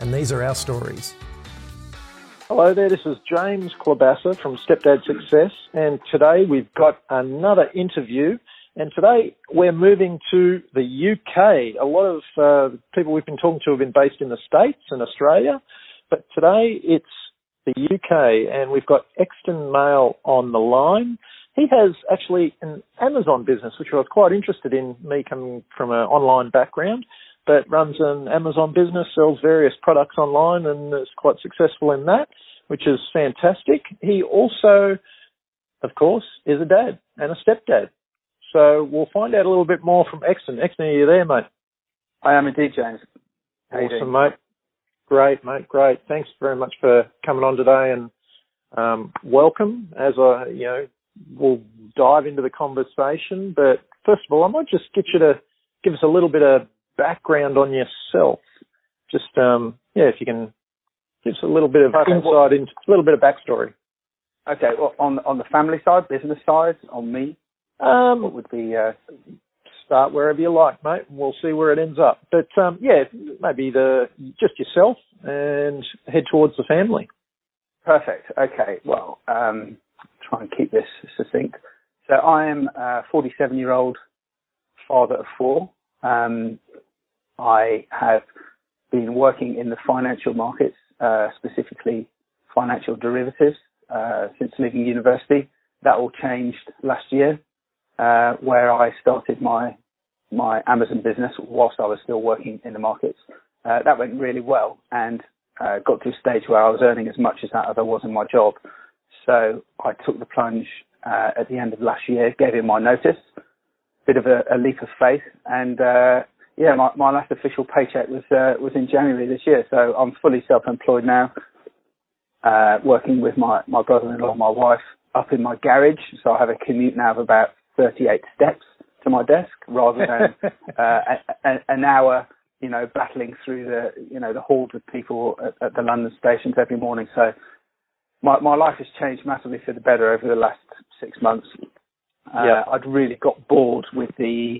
and these are our stories. Hello there, this is James Klobassa from Stepdad Success, and today we've got another interview. And today we're moving to the UK. A lot of uh, people we've been talking to have been based in the States and Australia, but today it's the UK, and we've got Exton Mail on the line. He has actually an Amazon business, which I was quite interested in, me coming from an online background but runs an Amazon business, sells various products online, and is quite successful in that, which is fantastic. He also, of course, is a dad and a stepdad. So we'll find out a little bit more from Exton. Exton, are you there, mate? I am indeed, James. How awesome, mate. Great, mate. Great. Thanks very much for coming on today and um, welcome. As I, you know, we'll dive into the conversation. But first of all, I might just get you to give us a little bit of background on yourself. Just um, yeah, if you can give us a little bit of okay, insight well, into a little bit of backstory. Okay, well, on on the family side, business side, on me, um, what would be uh, start wherever you like, mate. And we'll see where it ends up. But um, yeah, maybe the just yourself and head towards the family. Perfect. Okay. Well, um, try and keep this succinct. So I am a 47 year old father of four. Um, I have been working in the financial markets, uh, specifically financial derivatives, uh, since leaving university. That all changed last year, uh, where I started my my Amazon business whilst I was still working in the markets. Uh, that went really well and uh, got to a stage where I was earning as much as that as I was in my job. So I took the plunge uh, at the end of last year, gave in my notice, bit of a, a leap of faith, and yeah, my, my last official paycheck was uh, was in January this year, so I'm fully self-employed now, uh, working with my, my brother-in-law and my wife up in my garage. So I have a commute now of about 38 steps to my desk, rather than uh, a, an hour, you know, battling through the you know the hordes of people at, at the London stations every morning. So my my life has changed massively for the better over the last six months. Uh, yeah. I'd really got bored with the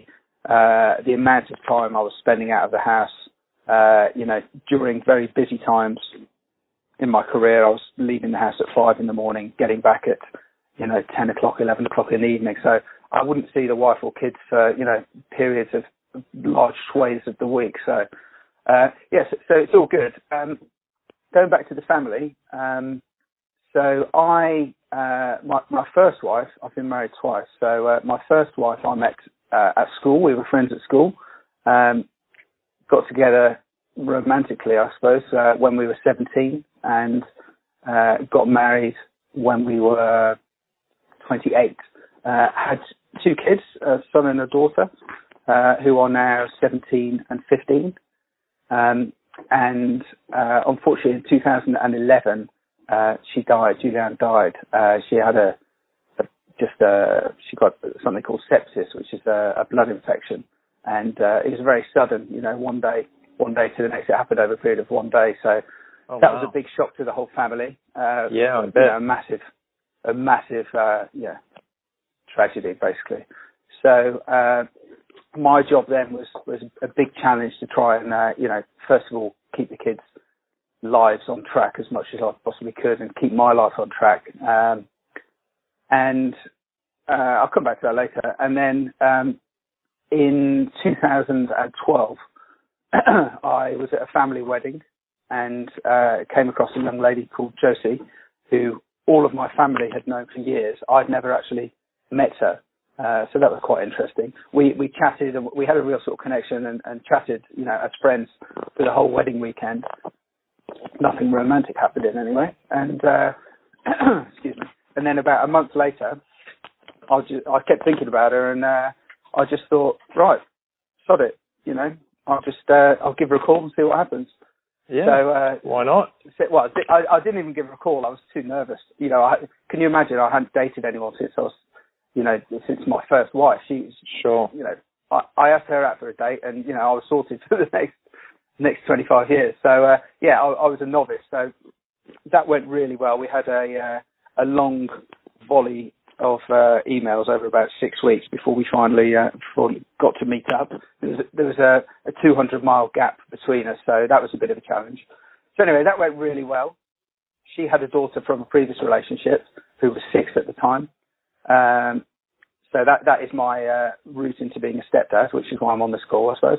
uh, the amount of time I was spending out of the house, uh, you know, during very busy times in my career, I was leaving the house at five in the morning, getting back at, you know, 10 o'clock, 11 o'clock in the evening. So I wouldn't see the wife or kids for, you know, periods of large swathes of the week. So, uh, yes, so it's all good. Um, going back to the family, um, so I, uh, my, my first wife, I've been married twice. So, uh, my first wife I met uh, at school. We were friends at school. Um, got together romantically, I suppose, uh, when we were 17 and uh, got married when we were 28. Uh, had two kids, a son and a daughter, uh, who are now 17 and 15. Um, and uh, unfortunately, in 2011, she died. Julianne died. she had a just uh, she got something called sepsis, which is a, a blood infection, and uh, it was very sudden. You know, one day, one day to the next, it happened over a period of one day. So oh, that wow. was a big shock to the whole family. Uh, yeah, I bet. You know, a massive, a massive, uh, yeah, tragedy basically. So uh, my job then was was a big challenge to try and uh, you know first of all keep the kids' lives on track as much as I possibly could and keep my life on track. Um, and uh, I'll come back to that later. And then um, in 2012, I was at a family wedding and uh, came across a young lady called Josie, who all of my family had known for years. I'd never actually met her. Uh, so that was quite interesting. We we chatted and we had a real sort of connection and, and chatted, you know, as friends for the whole wedding weekend. Nothing romantic happened in anyway. And uh, excuse me. And then about a month later, I just I kept thinking about her, and uh, I just thought, right, sod it, you know, I'll just uh, I'll give her a call and see what happens. Yeah. So uh, Why not? so- well, I, I didn't even give her a call. I was too nervous. You know, I, can you imagine? I hadn't dated anyone since I was, you know, since my first wife. She's, Sure. you know, I, I asked her out for a date, and you know, I was sorted for the next next 25 years. So uh, yeah, I, I was a novice. So that went really well. We had a uh, a long volley of uh, emails over about six weeks before we finally uh, before we got to meet up. There was, there was a, a 200 mile gap between us, so that was a bit of a challenge. So anyway, that went really well. She had a daughter from a previous relationship who was six at the time. Um, so that that is my uh, route into being a stepdad, which is why I'm on this call, I suppose.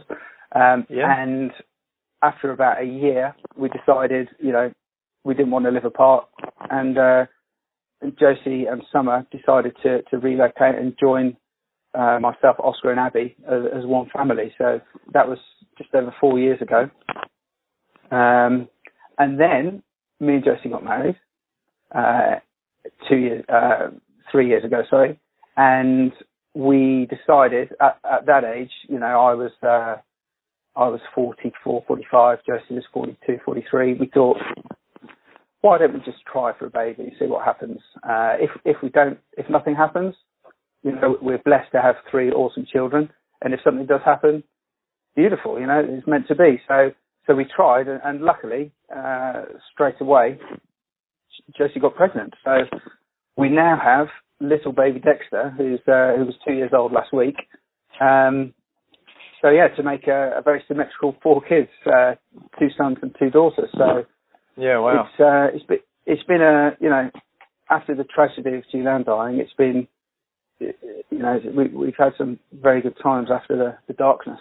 Um, Yeah. And after about a year, we decided, you know, we didn't want to live apart, and uh, Josie and Summer decided to to relocate and join uh, myself, Oscar, and Abby as, as one family. So that was just over four years ago. Um, and then me and Josie got married uh, two years, uh, three years ago, sorry, and we decided at, at that age, you know, I was uh, I was 44, 45, Josie was 42, 43. We thought, why don't we just try for a baby see what happens? Uh, if if we don't, if nothing happens, you know, we're blessed to have three awesome children, and if something does happen, beautiful, you know, it's meant to be. So so we tried, and, and luckily, uh, straight away, Josie got pregnant. So we now have little baby Dexter, who's uh, who was two years old last week. Um, so yeah, to make a, a very symmetrical four kids, uh, two sons and two daughters. So Yeah. Wow. it's uh, it's been it's been a you know after the tragedy of Julianne dying, it's been you know we, we've had some very good times after the, the darkness.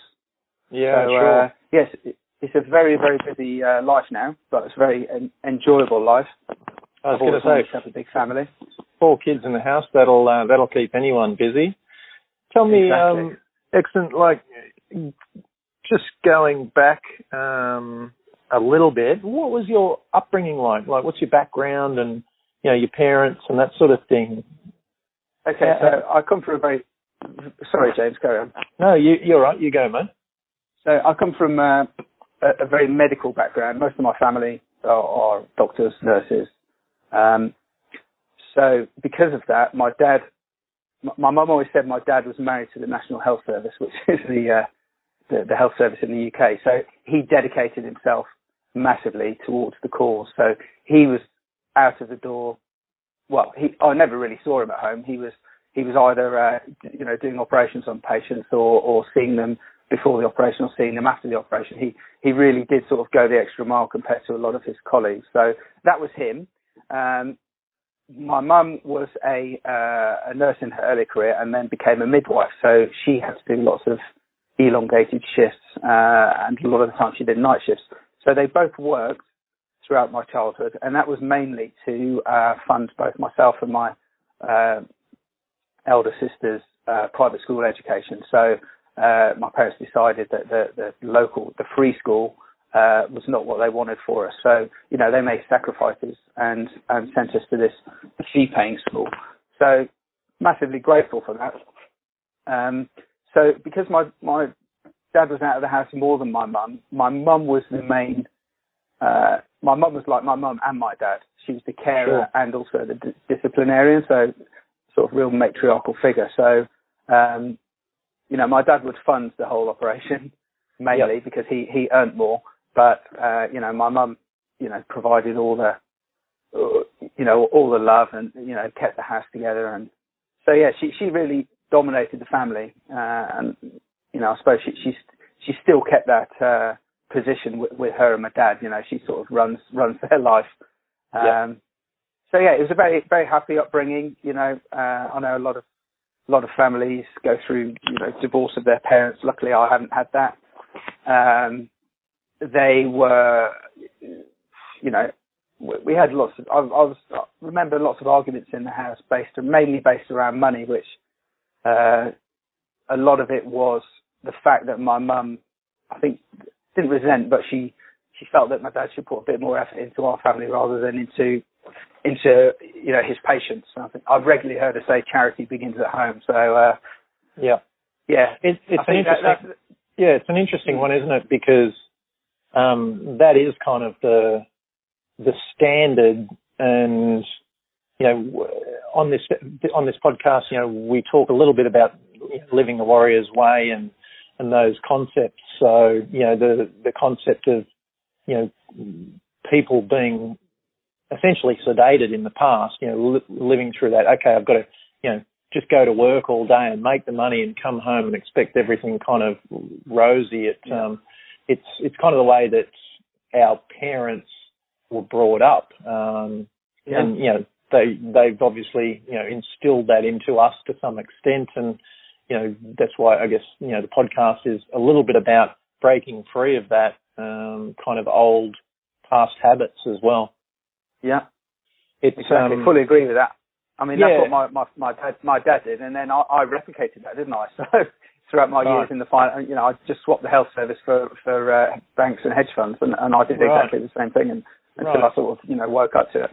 Yeah. so sure. uh, yes, it, it's a very very busy uh, life now, but it's a very en- enjoyable life. I was going to say, have a big family. four kids in the house. That'll uh, that'll keep anyone busy. Tell me, Exactly. um, excellent. Like, just going back um, a little bit. What was your upbringing like? Like, what's your background and you know your parents and that sort of thing? Okay, Uh, so I come from a very sorry, James, carry on. No, you, you're right. You go, man. So I come from uh, a, a very medical background. Most of my family are, are doctors, nurses. Um, so because of that, my dad, my my mum always said my dad was married to the National Health Service, which is the, uh, the the health service in the UK. So he dedicated himself massively towards the cause. So he was out of the door. Well, he I never really saw him at home. He was he was either uh, you know doing operations on patients or or seeing them before the operation or seeing them after the operation. He he really did sort of go the extra mile compared to a lot of his colleagues. So that was him. Um, my mum was a uh, a nurse in her early career and then became a midwife. So she had to do lots of elongated shifts uh, and a lot of the time she did night shifts. So they both worked throughout my childhood, and that was mainly to uh, fund both myself and my uh, elder sister's uh, private school education. So uh, my parents decided that the, the local, the free school, uh, was not what they wanted for us. So you know they made sacrifices and and sent us to this fee-paying school. So massively grateful for that. Um, so because my my dad was out of the house more than my mum, my mum was the main. Uh, my mum was like my mum and my dad. She was the carer Sure. and also the d- disciplinarian. So sort of real matriarchal figure. So, um, you know, my dad would fund the whole operation mainly because he, he earned more. But, uh, you know, my mum, you know, provided all the, uh, you know, all the love and, you know, kept the house together. And so, yeah, she, she really dominated the family. Uh, and, you know, I suppose she, she's, she still kept that, uh, position with, with her and my dad. You know, she sort of runs, runs their life. Um, Yeah. so yeah, it was a very very happy upbringing. You know, uh, I know a lot of a lot of families go through you know divorce of their parents. Luckily, I haven't had that. Um, they were, you know, we we had lots of. I, I was I remember lots of arguments in the house based mainly based around money, which uh, a lot of it was the fact that my mum, I think, didn't resent, but she she felt that my dad should put a bit more effort into our family rather than into into you know his patients. And I think I've regularly heard her say charity begins at home. So uh, Yeah. yeah, It, it's an think that, interesting. Yeah, it's an interesting one, isn't it? Because um, that is kind of the the standard and you know on this on this podcast you know we talk a little bit about living the warrior's way and and those concepts. So you know the the concept of you know people being essentially sedated in the past you know li- living through that okay I've got to you know just go to work all day and make the money and come home and expect everything kind of rosy. It um it's it's kind of the way that our parents were brought up. Um yeah. and you know they they've obviously you know instilled that into us to some extent, and you know that's why I guess you know the podcast is a little bit about breaking free of that um, kind of old past habits as well. Yeah, it's exactly. Um, fully agree with that. I mean, yeah. that's what my, my my dad my dad did, and then I, I replicated that, didn't I? So throughout my right. years in the final, you know, I just swapped the health service for for uh, banks and hedge funds, and, and I did right. exactly the same thing, and until right. I sort of you know woke up to it.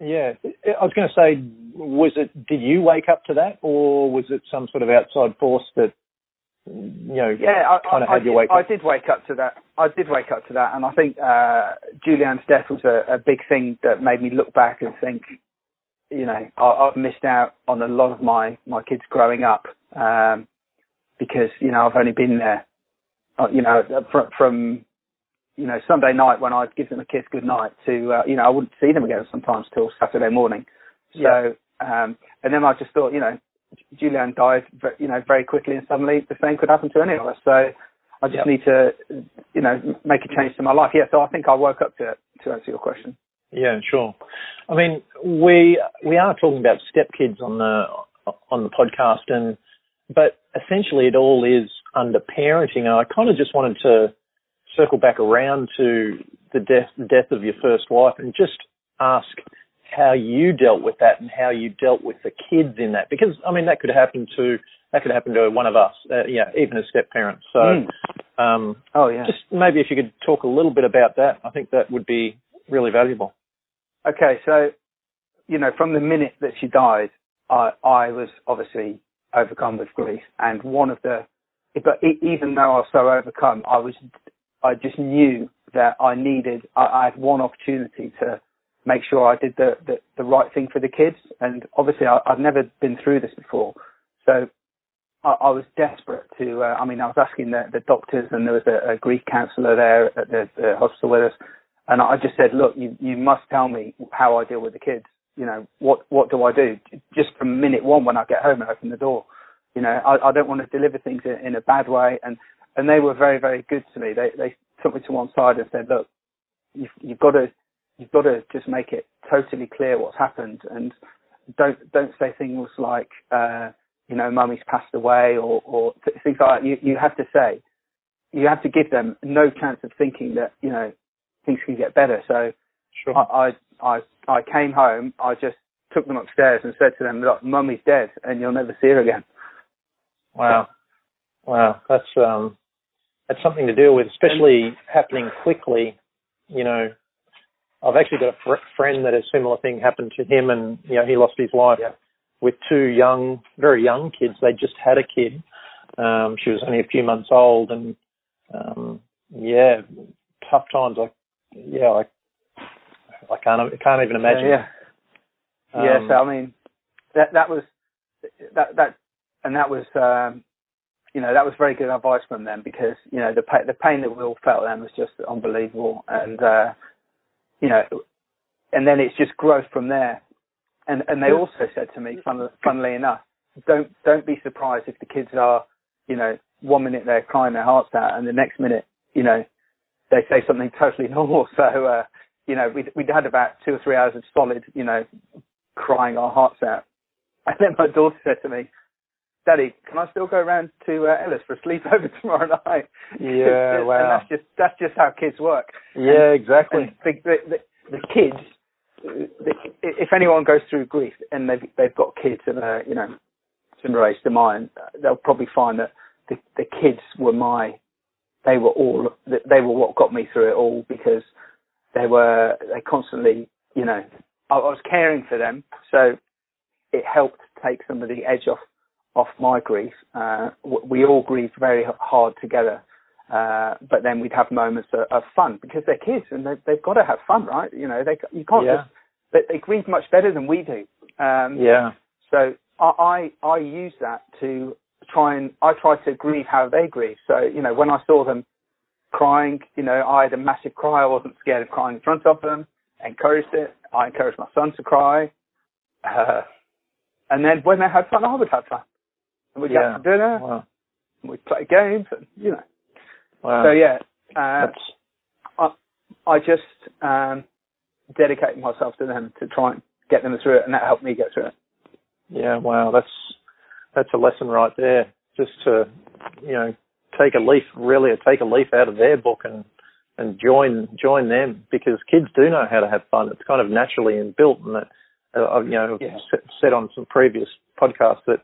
Yeah, I was going to say, was it? Did you wake up to that, or was it some sort of outside force that you know? Yeah, I, kind of I, had you wake I did wake up to that. I did wake up to that, and I think uh, Julianne's death was a, a big thing that made me look back and think, you know, I, I've missed out on a lot of my my kids growing up um, because you know I've only been there, uh, you know, from, from you know, Sunday night when I'd give them a kiss good night to, uh, you know, I wouldn't see them again sometimes till Saturday morning. So, yeah. um, and then I just thought, you know, Julianne died, you know, very quickly and suddenly the same could happen to any of us. So I just need to, you know, make a change to my life. Yeah. So I think I woke up to it, to answer your question. Yeah, sure. I mean, we we are talking about stepkids on the on the podcast, and but essentially it all is under parenting. And I kind of just wanted to circle back around to the death the death of your first wife and just ask how you dealt with that and how you dealt with the kids in that. Because I mean that could happen to that could happen to one of us uh, yeah even as step parents so mm. um, oh yeah. just maybe if you could talk a little bit about that I think that would be really valuable. Okay so you know from the minute that she died I I was obviously overcome with grief. And one of the but even though I was so overcome I was I just knew that I needed, I, I had one opportunity to make sure I did the, the, the right thing for the kids. And obviously I, I've never been through this before. So I, I was desperate to, uh, I mean, I was asking the, the doctors and there was a, a grief counsellor there at the, the hospital with us. And I just said, look, you, you must tell me how I deal with the kids. You know, what, what do I do? Just from minute one when I get home and open the door. You know, I, I don't want to deliver things in, in a bad way. And and they were very, very good to me. They they took me to one side and said, look, you've you've got to you've got to just make it totally clear what's happened, and don't don't say things like, uh, you know, mummy's passed away or or things like that. You you have to say, you have to give them no chance of thinking that you know things can get better. So sure. I, I I I came home. I just took them upstairs and said to them, look, mummy's dead, and you'll never see her again. Wow. Wow, that's um that's something to deal with, especially happening quickly. You know, I've actually got a fr- friend that a similar thing happened to him, and you know he lost his wife yeah. with two young, very young kids. They just had a kid. Um, she was only a few months old, and um, yeah, tough times. Like, yeah, I, I can't, I can't even imagine. Yeah, yeah. Um, yeah so I mean, that that was that that, and that was um, you know, that was very good advice from them because, you know, the pain, the pain that we all felt then was just unbelievable. And, uh, you know, and then it's just growth from there. And, and they also said to me, fun, funnily enough, don't, don't be surprised if the kids are, you know, one minute they're crying their hearts out and the next minute, you know, they say something totally normal. So, uh, you know, we'd, we'd had about two or three hours of solid, you know, crying our hearts out. And then my daughter said to me, Daddy, can I still go round to uh, Ellis for a sleepover tomorrow night? Yeah, wow. And that's just that's just how kids work. Yeah, and, exactly. And the, the, the, kids, the, if anyone goes through grief and they've they've got kids and uh, you know similar age to mine, they'll probably find that the the kids were my, they were all they were what got me through it all because they were they constantly you know I, I was caring for them, so it helped take some of the edge off off my grief. Uh, we all grieved very hard together, Uh, but then we'd have moments of, of fun because they're kids and they, they've got to have fun, right? You know, they you can't Yeah. just they, they grieve much better than we do. Um, Yeah. so I, I I use that to try and I try to grieve how they grieve. So you know when I saw them crying, you know I had a massive cry. I wasn't scared of crying in front of them. Encouraged it. I encouraged my son to cry. Uh, and then when they had fun, I would have fun. And we'd Yeah. go to dinner. Wow. And we'd play games. And, you know. Wow. So yeah, uh, That's, I just um, dedicated myself to them to try and get them through it, and that helped me get through it. yeah. Wow. That's that's a lesson right there. Just to you know take a leaf, really take a leaf out of their book and and join join them because kids do know how to have fun. It's kind of naturally inbuilt, and that uh, you know Yeah. said on some previous podcasts that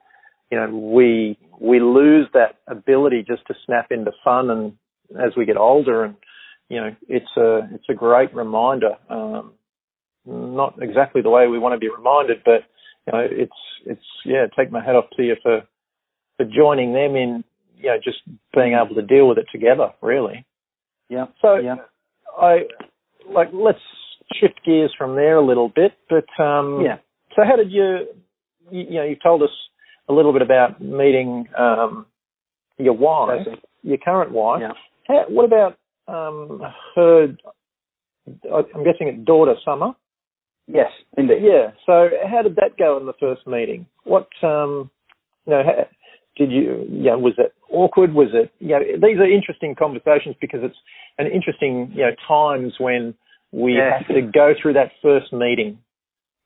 you know we we lose that ability just to snap into fun, and as we get older, and you know it's a it's a great reminder. Um, not exactly the way we want to be reminded, but you know it's it's yeah. Take my hat off to you for for joining them in you know just being able to deal with it together. Really. Yeah. So Yeah. I like let's shift gears from there a little bit. But um, Yeah. So how did you? You, you know, you told us a little bit about meeting um, your wife, your current wife. Yeah. How, what about um, her? I'm guessing it's daughter Summer. Yes, indeed. Yeah. So how did that go in the first meeting? What um, you know, how, did you? Yeah, was it awkward? Was it? You know, these are interesting conversations because it's an interesting you know times when we Yes. have to go through that first meeting.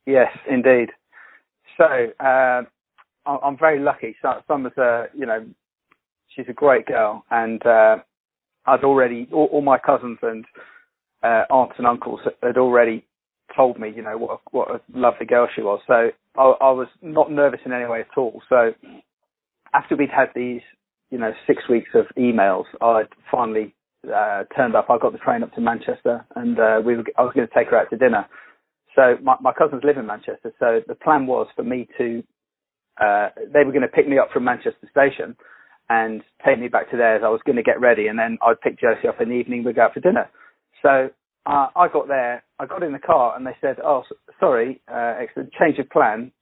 Yes, indeed. So I- I'm very lucky. Summer's a, you know, she's a great girl, and uh, I'd already all, all my cousins and uh, aunts and uncles had already told me, you know, what a, what a lovely girl she was. So I, I was not nervous in any way at all. So after we'd had these, you know, six weeks of emails, I'd finally uh, turned up. I got the train up to Manchester, and uh, we were, I was going to take her out to dinner. So my, my cousins live in Manchester, so the plan was for me to, uh, they were going to pick me up from Manchester Station and take me back to theirs. I was going to get ready and then I'd pick Josie up in the evening, we'd go out for dinner. So uh, I got there, I got in the car and they said, oh, sorry, uh, excellent, change of plan.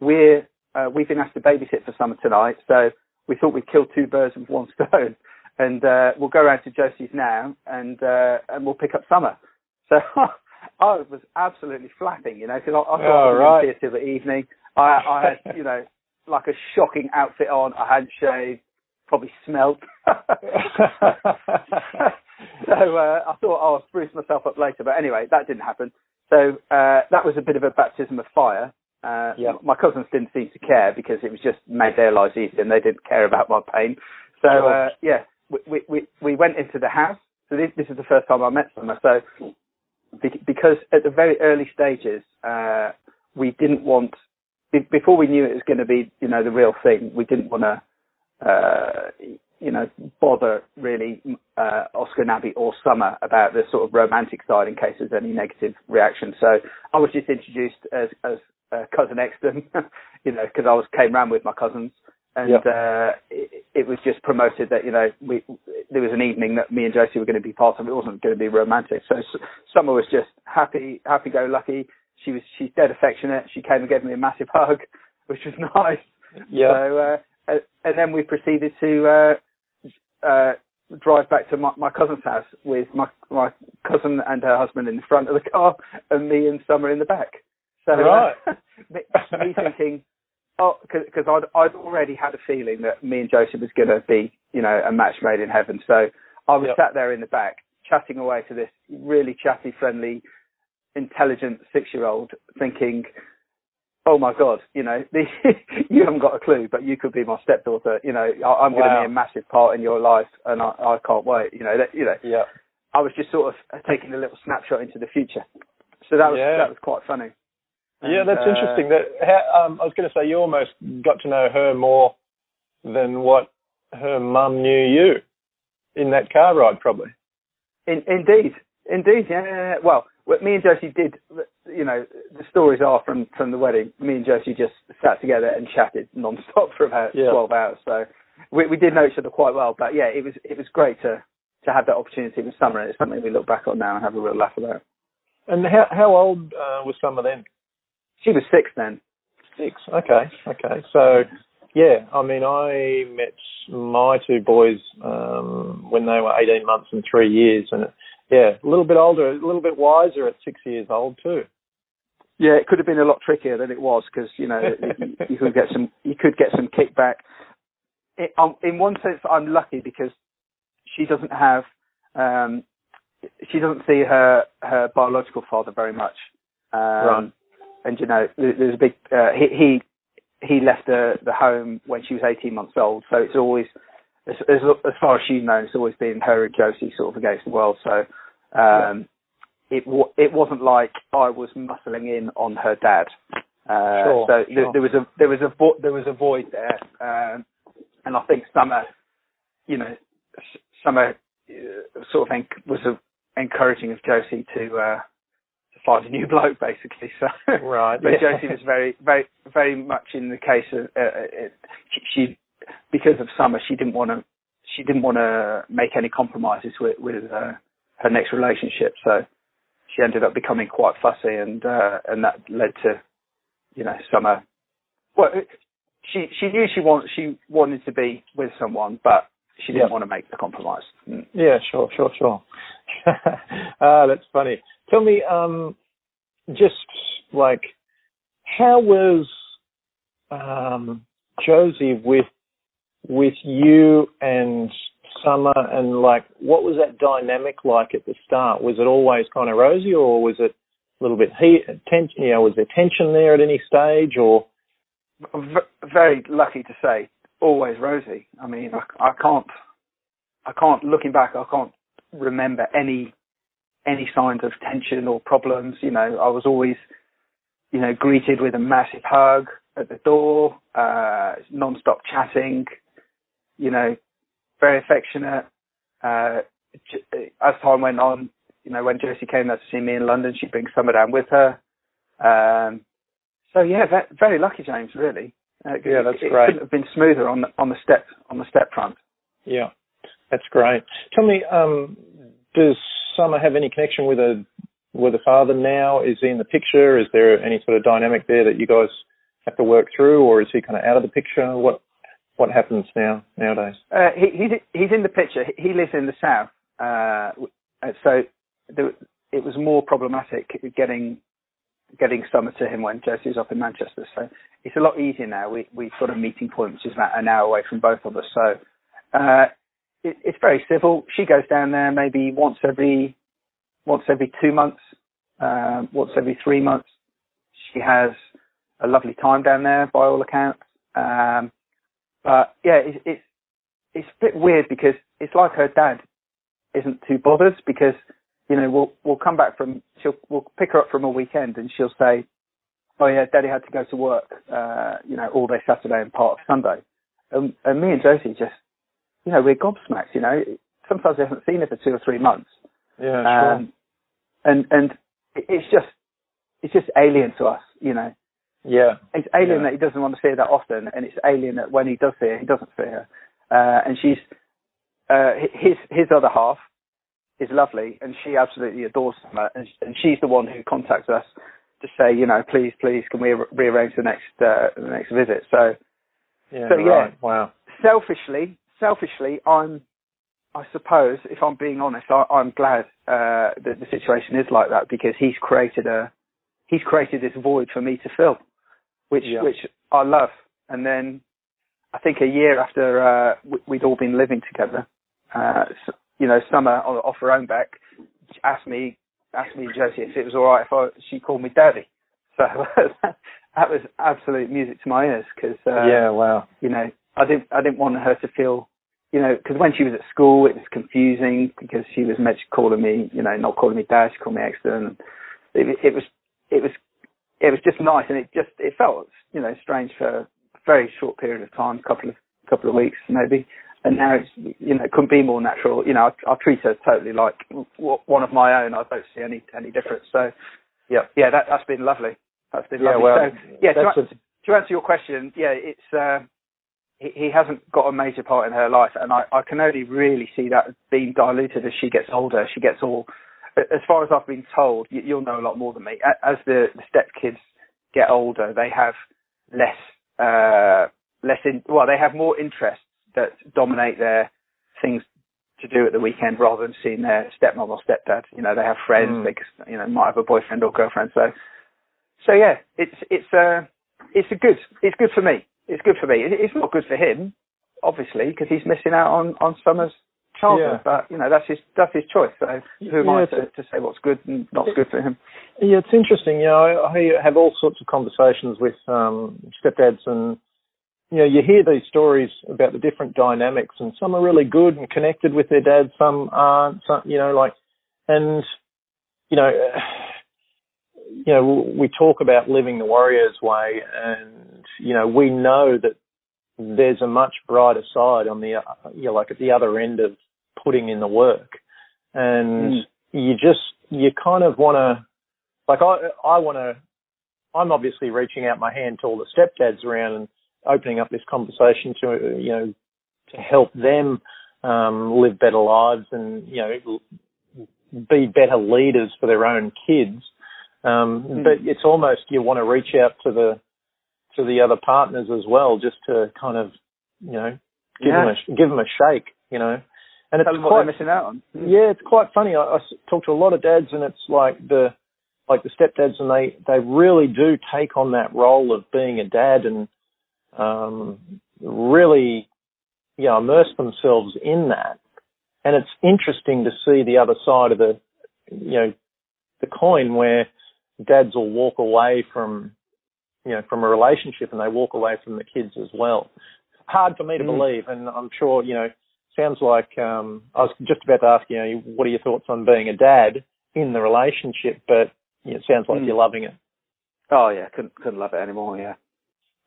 We're, uh, we've been asked to babysit for Summer tonight, so we thought we'd kill two birds with one stone. And uh, we'll go around to Josie's now and uh, and we'll pick up Summer. So I was absolutely flapping, you know, because I, I thought I Oh, was right. going to see her till the evening. I, I had, you know, like a shocking outfit on. I hadn't shaved, probably smelt. so uh, I thought I'll spruce myself up later, but anyway, that didn't happen. So uh, that was a bit of a baptism of fire. Uh, Yeah. My cousins didn't seem to care because it was just made their lives easier, and they didn't care about my pain. So uh, yeah, we, we we we went into the house. So this, this is the first time I met Summer. So be- because at the very early stages, uh, we didn't want be- before we knew it was going to be, you know, the real thing. We didn't want to, uh, you know, bother really uh, Oscar Naby or Summer about the sort of romantic side in case there's any negative reaction. So I was just introduced as as uh, cousin Exton, you know, because I was came round with my cousins. And Yep. uh, it, it was just promoted that you know we there was an evening that me and Josie were going to be part of. It wasn't going to be romantic. So S- Summer was just happy, happy go lucky. She was she's dead affectionate. She came and gave me a massive hug, which was nice. yeah. So uh, and- and then we proceeded to uh, uh, drive back to my, my cousin's house with my my cousin and her husband in the front of the car, and me and Summer in the back. So uh, Right. me, me thinking, oh, because I'd I'd already had a feeling that me and Josie was going to be, you know, a match made in heaven. So I was Yep. sat there in the back, chatting away to this really chatty, friendly, intelligent six-year-old, thinking, oh my god, you know, you haven't got a clue, but you could be my stepdaughter. You know, I, I'm going to be a massive part in your life, and I, I can't wait. You know, that, you know, yeah. I was just sort of taking a little snapshot into the future. So that was Yeah. that was quite funny. Yeah, that's uh, interesting. That how, um, I was going to say you almost got to know her more than what her mum knew you in that car ride, probably. In, indeed, indeed, yeah, yeah. Well, me and Josie did, you know, the stories are from from the wedding. Me and Josie just sat together and chatted non-stop for about Yeah. twelve hours. So we we did know each other quite well. But yeah, it was it was great to to have that opportunity with Summer. It's something we look back on now and have a real laugh about. And how how old uh, was Summer then? She was six then. Six. Okay. Okay. So yeah, I mean, I met my two boys um, when they were 18 months and three years, and yeah, a little bit older, a little bit wiser at six years old too. Yeah, it could have been a lot trickier than it was because you know you, you could get some you could get some kickback. It, um, in one sense, I'm lucky because she doesn't have um, she doesn't see her her biological father very much. Um, right. And you know, there's a big uh, he, he he left the the home when she was 18 months old. So it's always, as, as, as far as she's known, it's always been her and Josie sort of against the world. So um, yeah. it it wasn't like I was muscling in on her dad. Uh, sure, so sure. There, there was a there was a vo- there was a void there, um, and I think Summer, you know, Summer uh, sort of enc- was a, encouraging of Josie to. Uh, find a new bloke, basically. So, right. but yeah. Josie was very, very, very much in the case of uh, it, she, she, because of Summer, she didn't want to, she didn't want to make any compromises with with uh, her next relationship. So, she ended up becoming quite fussy, and uh, and that led to, you know, Summer. Well, she she knew she want she wanted to be with someone, but she didn't Yeah. want to make the compromise. Mm. Yeah, sure, sure, sure. ah, that's funny. Tell me, um, just like, how was um, Josie with with you and Summer, and like, what was that dynamic like at the start? Was it always kind of rosy, or was it a little bit heat, tension? You know, was there tension there at any stage, or I'm very lucky to say, always rosy. I mean, I, I can't, I can't. Looking back, I can't remember any any signs of tension or problems. You know, I was always, you know, greeted with a massive hug at the door, uh, non-stop chatting. You know, very affectionate. Uh, as time went on, you know, when Josie came out to see me in London, she'd bring Summer down with her. Um, so yeah, ve- very lucky, James. Really. Uh, Yeah, that's it, it great. couldn't have been smoother on the on the step on the step front. yeah, that's great. Tell me, um, does Summer have any connection with a with a father now? Is he in the picture? Is there any sort of dynamic there that you guys have to work through, or is he kind of out of the picture? What what happens now nowadays? Uh, he, he's he's in the picture. He lives in the south, uh, so the, it was more problematic getting getting Summer to him when Josie up in Manchester. So it's a lot easier now. We we've got a meeting point which is about an hour away from both of us. So uh, it, it's very civil. She goes down there maybe once every once every two months, um, once every three months. She has a lovely time down there by all accounts. Um, but yeah, it's, it's it's a bit weird because it's like her dad isn't too bothered because you know we'll we'll come back from she'll we'll pick her up from a weekend and she'll say, oh yeah, Daddy had to go to work, uh, you know, all day Saturday and part of Sunday, and, and me and Josie just, you know, we're gobsmacked. You know, sometimes we haven't seen her for two or three months, Yeah, sure. um, and and it's just it's just alien to us. You know, yeah, it's alien Yeah. that he doesn't want to see her that often, and it's alien that when he does see her, he doesn't see her. Uh, and she's uh, his his other half is lovely, and she absolutely adores him, uh, and, and she's the one who contacts us to say, you know, please, please, can we re- rearrange the next uh, the next visit? So yeah, so, yeah. right. Wow. selfishly, selfishly, I'm, I suppose, if I'm being honest, I, I'm glad uh, that the situation is like that because he's created a, he's created this void for me to fill, which Yeah. which I love. And then I think a year after uh, we- we'd all been living together, uh, s- you know, Summer off her own back asked me, asked me Josie if it was all right if I, she called me Daddy. So that was absolute music to my ears because uh, yeah, wow. you know, I didn't I didn't want her to feel, you know, because when she was at school, it was confusing because she was meant to calling me, you know, not calling me dad, she called me Exton. And it, it was it was it was just nice, and it just it felt you know strange for a very short period of time, a couple of couple of weeks maybe. And now it's you know it couldn't be more natural. You know, I, I treat her totally like one of my own. I don't see any any difference. So yeah, yeah, that that's been lovely. That's been Yeah, lovely. well, so yeah, to, that's to answer your question, yeah, it's uh, he, he hasn't got a major part in her life, and I, I can only really see that being diluted as she gets older. She gets all, as far as I've been told, you, you'll know a lot more than me. As the, the stepkids get older, they have less, uh, less in, well, they have more interests that dominate their things to do at the weekend rather than seeing their stepmom or stepdad. You know, they have friends, mm. they you know might have a boyfriend or girlfriend. So, so yeah, it's it's uh it's a good it's good for me. It's good for me. It's not good for him, obviously, because he's missing out on on Summer's childhood. Yeah. But you know, that's his that's his choice. So who am yeah, I to, to say what's good and not good for him? Yeah, it's interesting. You know, I, I have all sorts of conversations with um, stepdads and you know, you hear these stories about the different dynamics, and some are really good and connected with their dad, some aren't. Some, you know, like, and you know, you know, we talk about living the warrior's way, and you know, we know that there's a much brighter side on the, you know, like at the other end of putting in the work, and mm. you just, you kind of want to, like, I, I want to. I'm obviously reaching out my hand to all the stepdads around and opening up this conversation to you know to help them um, live better lives and you know be better leaders for their own kids. Um, mm. But it's almost you want to reach out to the to the other partners as well, just to kind of you know give yeah. them a give them a shake, you know. And it's quite, missing out on. Yeah, it's quite funny. I, I talk to a lot of dads, and it's like the like the stepdads, and they they really do take on that role of being a dad and um, really, you know, immerse themselves in that. And it's interesting to see the other side of the, you know, the coin where dads will walk away from, you know, from a relationship and they walk away from the kids as well. Hard for me to mm. believe, and I'm sure, you know, sounds like um, I was just about to ask you, know, what are your thoughts on being a dad in the relationship? But you know, it sounds like mm. you're loving it. Oh yeah, couldn't couldn't love it anymore. Yeah.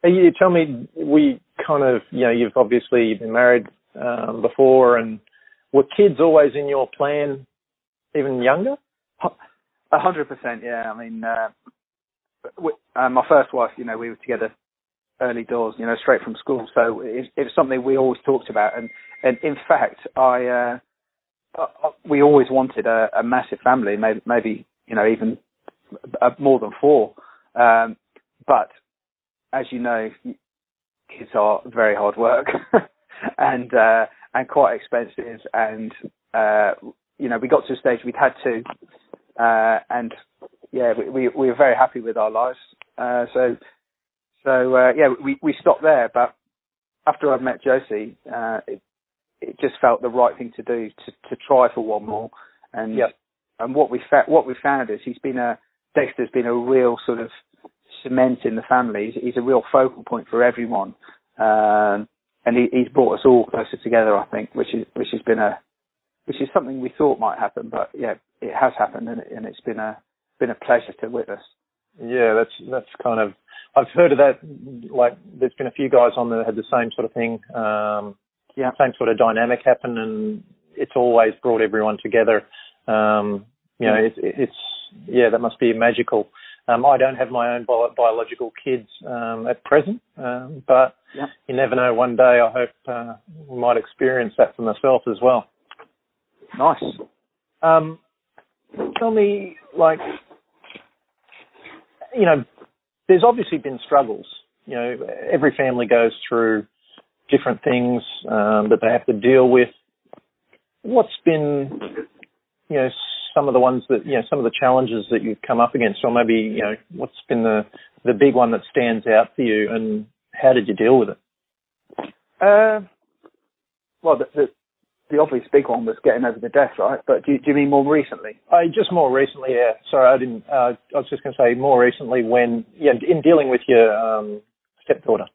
You tell me, we kind of, you know, you've obviously been married um, before, and were kids always in your plan, even younger? A hundred percent, yeah. I mean, uh, we, uh, my first wife, you know, we were together early doors, you know, straight from school. So it, it was something we always talked about, and and in fact, I uh, uh, uh we always wanted a, a massive family, maybe maybe you know even more than four. Um, but as you know, kids are very hard work and uh, and quite expensive. And uh, you know, we got to a stage we'd had to, uh, and yeah, we, we, we were very happy with our lives. Uh, so so uh, yeah, we we stopped there. But after I met Josie, uh, it it just felt the right thing to do to to try for one more. And yep. and what we fa- what we found is he's been a Dexter's been a real sort of cement in the family. He's, he's a real focal point for everyone, um, and he, he's brought us all closer together. I think, which is which has been a which is something we thought might happen, but yeah, it has happened, and, it, and it's been a been a pleasure to witness. Yeah, that's that's kind of I've heard of that. Like, there's been a few guys on that had the same sort of thing. Um, yeah, same sort of dynamic happen, and it's always brought everyone together. Um, you know, it, it's yeah, that must be magical. Um, I don't have my own bio- biological kids um, at present, um, but yep. you never know. One day, I hope uh, we might experience that for myself as well. Nice. Um, tell me, like, you know, there's obviously been struggles. You know, every family goes through different things um, that they have to deal with. What's been, you know, some of the ones that you know some of the challenges that you've come up against, or maybe you know what's been the the big one that stands out for you, and how did you deal with it? Uh, well, the, the, the obvious big one was getting over the death, right? But do you, do you mean more recently? Uh, just more recently, yeah. Sorry, I didn't. Uh, I was just going to say more recently when, yeah, in dealing with your um, stepdaughter.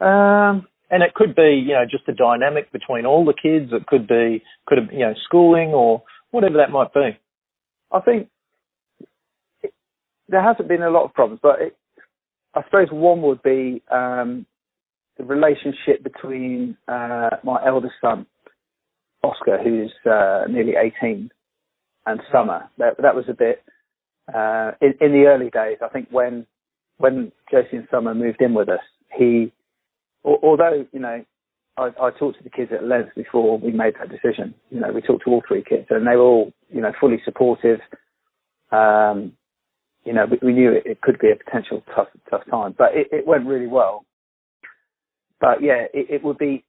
Um, and it could be, you know, just the dynamic between all the kids. It could be, could have, you know, schooling or whatever that might be. I think it, there hasn't been a lot of problems, but it, I suppose one would be um, the relationship between uh, my eldest son, Oscar, who's uh, nearly 18, and Summer. That, that was a bit uh, in, in the early days. I think when when Josie and Summer moved in with us, he although you know, I, I talked to the kids at length before we made that decision. You know, we talked to all three kids, and they were all you know fully supportive. Um, you know, we, we knew it, it, could be a potential tough tough time, but it, it went really well. But yeah, it, it would be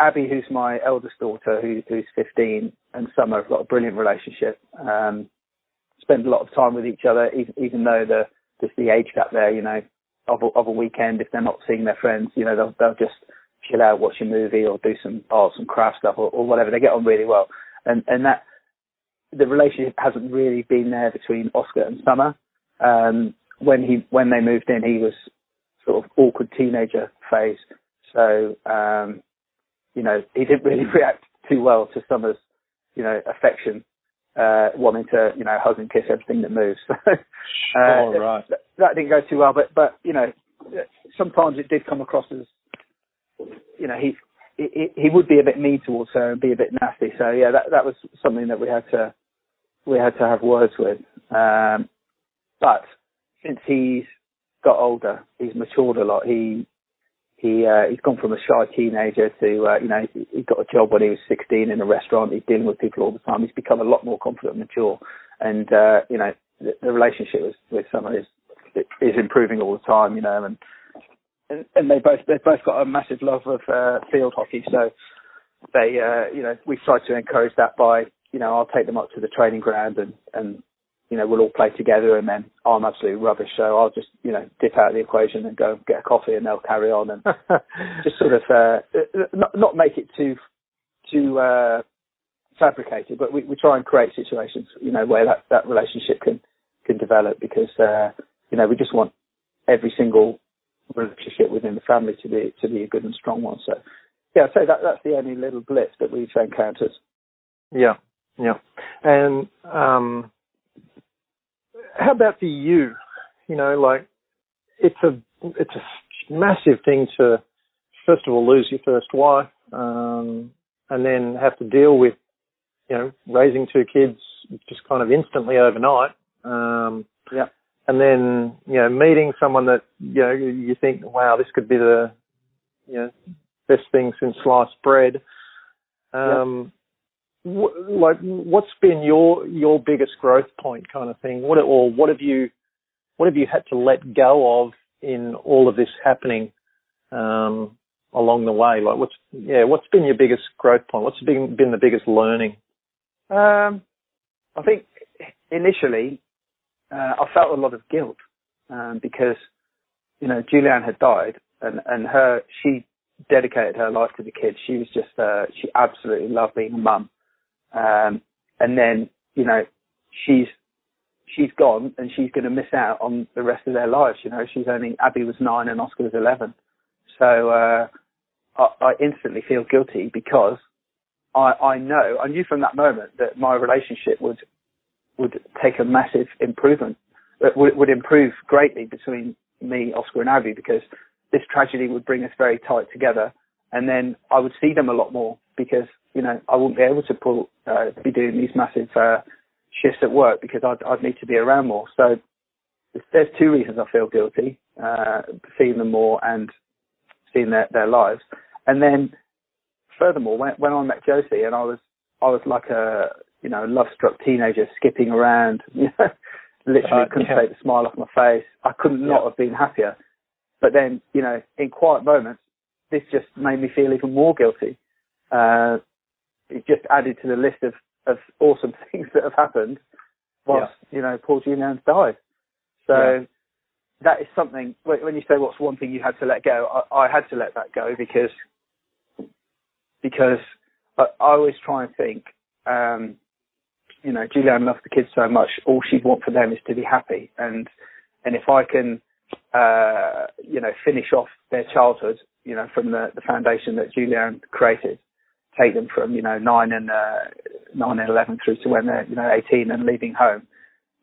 Abby, who's my eldest daughter, who, who's 15, and Summer have got a brilliant relationship. Um, spend a lot of time with each other, even, even though the, the age gap there, you know, of a, of a weekend, if they're not seeing their friends, you know, they'll, they'll just chill out, watch a movie or do some arts and craft stuff or, or whatever. They get on really well. And, and that, the relationship hasn't really been there between Oscar and Summer. Um, when he, when they moved in, he was sort of awkward teenager phase. So, um, you know, he didn't really react too well to Summer's, you know, affection, uh, wanting to, you know, hug and kiss everything that moves. uh, oh, right. That, that didn't go too well, but, but, you know, sometimes it did come across as, you know, he, he, he would be a bit mean towards her and be a bit nasty. So yeah, that, that was something that we had to, we had to have words with. Um, but since he's got older, he's matured a lot. He he uh, he's gone from a shy teenager to uh, you know he got a job when he was 16 in a restaurant. He's dealing with people all the time. He's become a lot more confident and mature, and uh, you know the, the relationship with with Summer is is improving all the time. You know, and and, and they both they've both got a massive love of uh, field hockey. So they uh, you know we've tried to encourage that by you know I'll take them up to the training ground and and you know, we'll all play together and then I'm absolutely rubbish. So I'll just, you know, dip out of the equation and go get a coffee and they'll carry on and just sort of, uh, not, not make it too, too, uh, fabricated, but we, we try and create situations, you know, where that, that relationship can, can develop because, uh, you know, we just want every single relationship within the family to be, to be a good and strong one. So yeah, I'd say that, that's the only little blitz that we've encountered. Yeah. Yeah. And, um, how about for you? You know, like it's a it's a massive thing to first of all lose your first wife, um, and then have to deal with you know raising two kids just kind of instantly overnight. Um, yeah. And then you know meeting someone that you know you think, wow, this could be the you know best thing since sliced bread. Um, like what's been your your biggest growth point kind of thing? What or what have you what have you had to let go of in all of this happening um, along the way? Like what's yeah what's been your biggest growth point? What's been been the biggest learning? Um, i think initially uh, i felt a lot of guilt um, because you know julianne had died and and her she dedicated her life to the kids. She was just uh, she absolutely loved being a mum um, and then, you know, she's, she's gone and she's going to miss out on the rest of their lives. You know, she's only, Abby was nine and Oscar was 11. So, uh, I, I instantly feel guilty because I, I know, I knew from that moment that my relationship would, would take a massive improvement, That would, would improve greatly between me, Oscar and Abby because this tragedy would bring us very tight together and then I would see them a lot more because you know I wouldn't be able to pull uh, be doing these massive uh, shifts at work because I'd, I'd need to be around more. So there's two reasons I feel guilty: uh, seeing them more and seeing their, their lives. And then, furthermore, when, when I met Josie and I was I was like a you know love-struck teenager skipping around, you know, literally uh, couldn't yeah. take the smile off my face. I could not yeah. have been happier. But then, you know, in quiet moments, this just made me feel even more guilty. Uh, it just added to the list of, of awesome things that have happened whilst, yeah. you know, Paul Julianne's died. So yeah. that is something, when you say what's one thing you had to let go, I, I had to let that go because, because I, I always try and think, um, you know, Julianne loves the kids so much, all she'd want for them is to be happy. And, and if I can, uh, you know, finish off their childhood you know, from the, the foundation that Julianne created, take them from, you know, nine and, uh, nine and 11 through to when they're, you know, 18 and leaving home,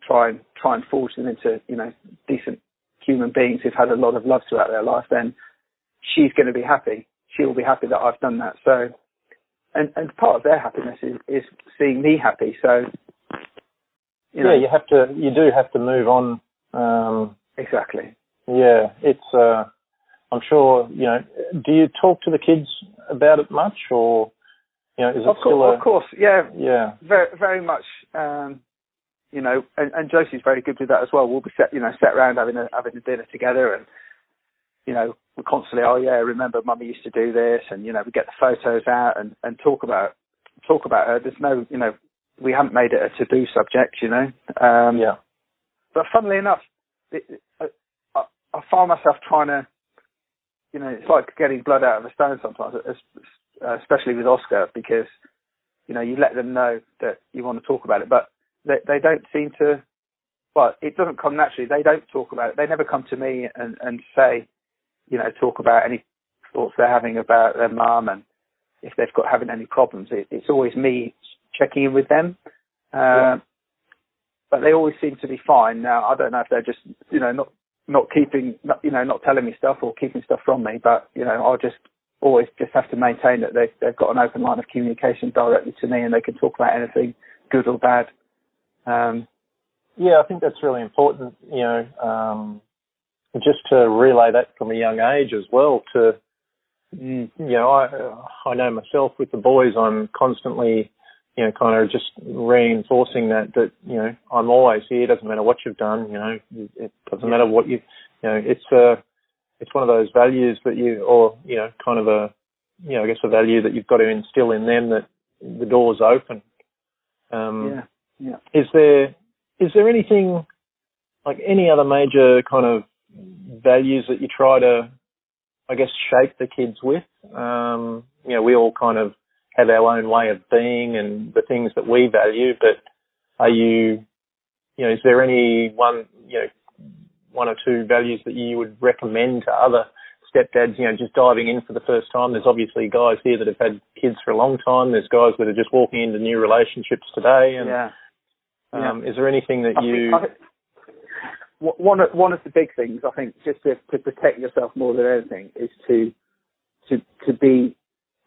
try and, try and forge them into, you know, decent human beings who've had a lot of love throughout their life, then she's going to be happy. She'll be happy that I've done that. So, and, and part of their happiness is, is seeing me happy. So, you know, yeah, you have to, you do have to move on. Um, exactly. Yeah, it's, uh, I'm sure you know. Do you talk to the kids about it much, or you know, is it of still course, a of course, yeah, yeah, very very much. Um, you know, and, and Josie's very good with that as well. We'll be set, you know, set around having a having a dinner together, and you know, we're constantly, oh yeah, remember Mummy used to do this, and you know, we get the photos out and and talk about talk about her. There's no, you know, we haven't made it a taboo subject, you know. Um, yeah, But funnily enough, it, I, I, I find myself trying to, you know, it's like getting blood out of a stone sometimes, es- especially with Oscar, because you know you let them know that you want to talk about it, but they they don't seem to. Well, it doesn't come naturally. They don't talk about it. They never come to me and and say, you know, talk about any thoughts they're having about their mum and if they've got having any problems. It, it's always me checking in with them. Uh, Yeah. But they always seem to be fine. Now I don't know if they're just you know not not keeping you know not telling me stuff or keeping stuff from me, but you know I'll just always just have to maintain that they've they've got an open line of communication directly to me and they can talk about anything good or bad. Um, yeah. I think that's really important. You know, um, just to relay that from a young age as well. To mm, you know, I I know myself with the boys, I'm constantly, you know, kind of just reinforcing that that you know I'm always here. Doesn't matter what you've done. You know, it doesn't matter what you, you know, it's a, it's one of those values that you, or you know, kind of a, you know, I guess a value that you've got to instill in them that the door's open. Um, yeah, yeah. is there is there anything like any other major kind of values that you try to I guess shape the kids with? Um, you know, we all kind of have our own way of being and the things that we value, but are you you know, is there any one you know one or two values that you would recommend to other stepdads, you know, just diving in for the first time. There's obviously guys here that have had kids for a long time. There's guys that are just walking into new relationships today. And yeah. um, is there anything that I you? think, one of, one of the big things I think just to, to protect yourself more than anything is to to to be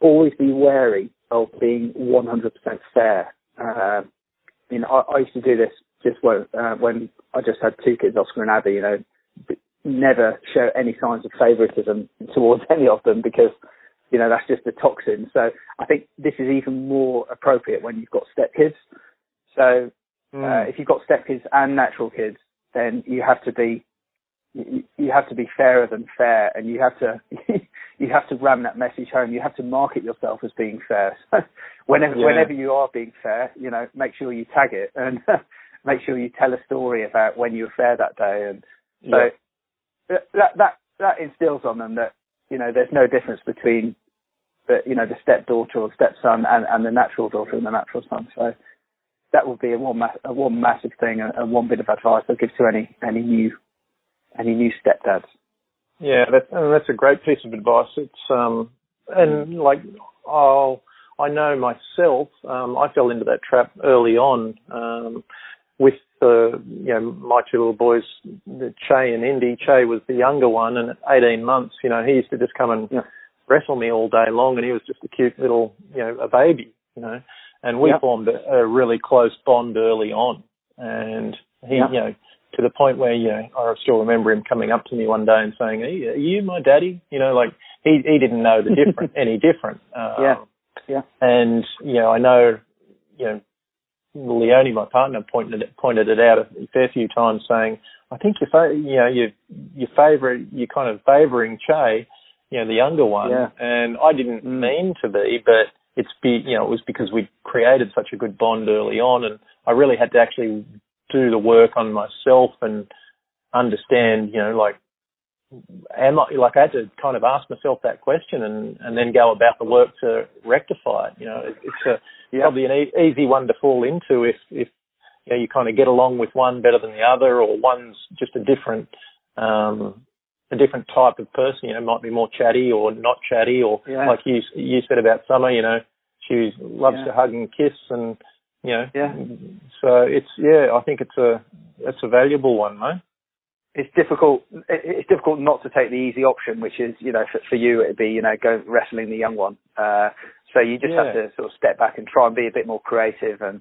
always be wary of being 100% fair. Uh, you know, I, I used to do this just when uh, when I just had two kids, Oscar and Abby. You know, never show any signs of favouritism towards any of them because you know that's just a toxin. So I think this is even more appropriate when you've got stepkids. So uh, if you've got stepkids and natural kids, then you have to be you, you have to be fairer than fair, and you have to you have to ram that message home. You have to market yourself as being fair. So whenever Yeah. whenever you are being fair, you know, make sure you tag it and make sure you tell a story about when you were fair that day. And so Yeah. that that that instills on them that you know there's no difference between the you know the stepdaughter or stepson and and the natural daughter and the natural son. So that would be a one ma- a one massive thing and, and one bit of advice I'd give to any any new any new stepdads. Yeah, that, and that's a great piece of advice. It's um, and like I'll, I know myself, um, I fell into that trap early on um, with uh, you know my two little boys, the Che and Indy. Che was the younger one, and at 18 months, you know, he used to just come and Yeah. wrestle me all day long, and he was just a cute little, you know, a baby, you know, and we Yeah. formed a, a really close bond early on, and he, Yeah. you know to the point where you know I still remember him coming up to me one day and saying, "Are you, are you my daddy?" You know, like he he didn't know the different any different. Um, Yeah. Yeah. And you know, I know, you know, Leonie, my partner, pointed it, pointed it out a fair few times, saying, "I think you fa- you know you you favour you're kind of favouring Che, you know, the younger one." Yeah. And I didn't Mm. mean to be, but it's be you know it was because we created such a good bond early on, and I really had to actually do the work on myself and understand, you know, like, am I, like I had to kind of ask myself that question and, and then go about the work to rectify it. You know, it, it's a, Yeah. probably an e- easy one to fall into if, if, you know, you kind of get along with one better than the other or one's just a different, um, a different type of person, you know, might be more chatty or not chatty or Yeah. like you, you said about Summer, you know, she loves Yeah. to hug and kiss and, you know, Yeah. so it's yeah, I think it's a it's a valuable one, mate. It's difficult. It's difficult not to take the easy option, which is, you know, for, for you it'd be, you know, go wrestling the young one. Uh, so you just have to sort of step back and try and be a bit more creative and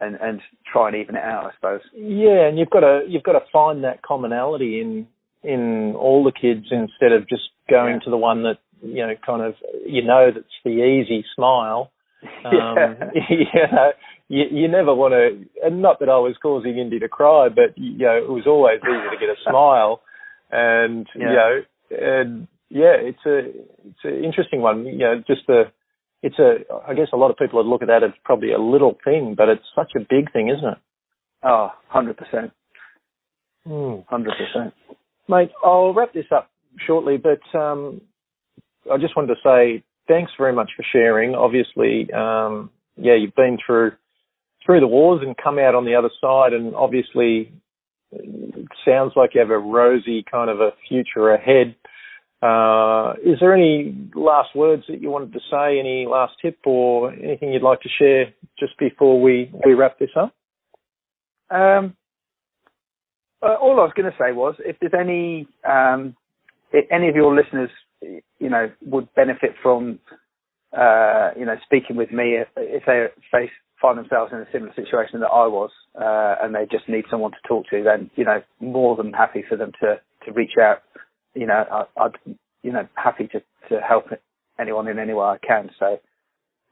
and and try and even it out, I suppose. Yeah, and you've got to you've got to find that commonality in in all the kids instead of just going Yeah. to the one that you know kind of you know that's the easy smile. Um, Yeah. you know, you, you never want to, and not that I was causing Indy to cry, but you know, it was always easy to get a smile, and Yeah. you know, and yeah, it's a it's an interesting one. You know, just the it's a I guess a lot of people would look at that as probably a little thing, but it's such a big thing, isn't it? Oh, 100%. Hmm. 100%. Mate, I'll wrap this up shortly, but um, I just wanted to say thanks very much for sharing. Obviously, um, yeah, you've been through through the wars and come out on the other side, and obviously, it sounds like you have a rosy kind of a future ahead. Uh, is there any last words that you wanted to say? Any last tip or anything you'd like to share just before we, we wrap this up? Um, uh, all I was going to say was, if there's any um, if any of your listeners, you know, would benefit from, uh, you know, speaking with me if, if they face find themselves in a similar situation that I was, uh, and they just need someone to talk to, then you know, more than happy for them to to reach out. You know, I, I'd you know happy to to help anyone in any way I can. So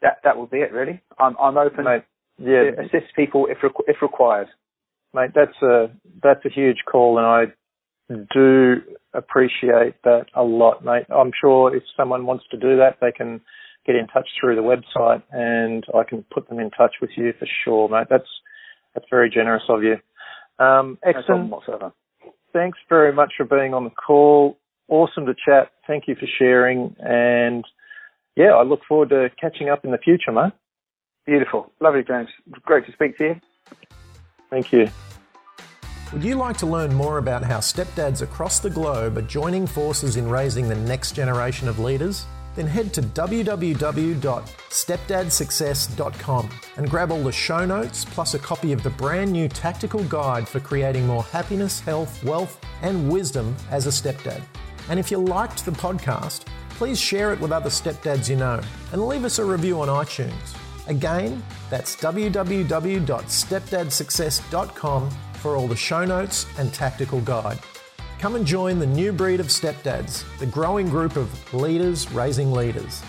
that that would be it, really. I'm I'm open Mate, yeah, to assist people if requ- if required. mate, that's a that's a huge call, and I do appreciate that a lot, mate. I'm sure if someone wants to do that, they can get in touch through the website, and I can put them in touch with you for sure, mate. That's that's very generous of you. Um, No whatsoever. Thanks very much for being on the call. Awesome to chat. Thank you for sharing, and yeah, I look forward to catching up in the future, mate. Beautiful. Lovely, James. Great to speak to you. Thank you. Would you like to learn more about how stepdads across the globe are joining forces in raising the next generation of leaders? Then head to www.stepdadsuccess.com and grab all the show notes plus a copy of the brand new tactical guide for creating more happiness, health, wealth, and wisdom as a stepdad. And if you liked the podcast, please share it with other stepdads you know and leave us a review on iTunes. Again, that's www.stepdadsuccess.com for all the show notes and tactical guide. Come and join the new breed of stepdads, the growing group of leaders raising leaders.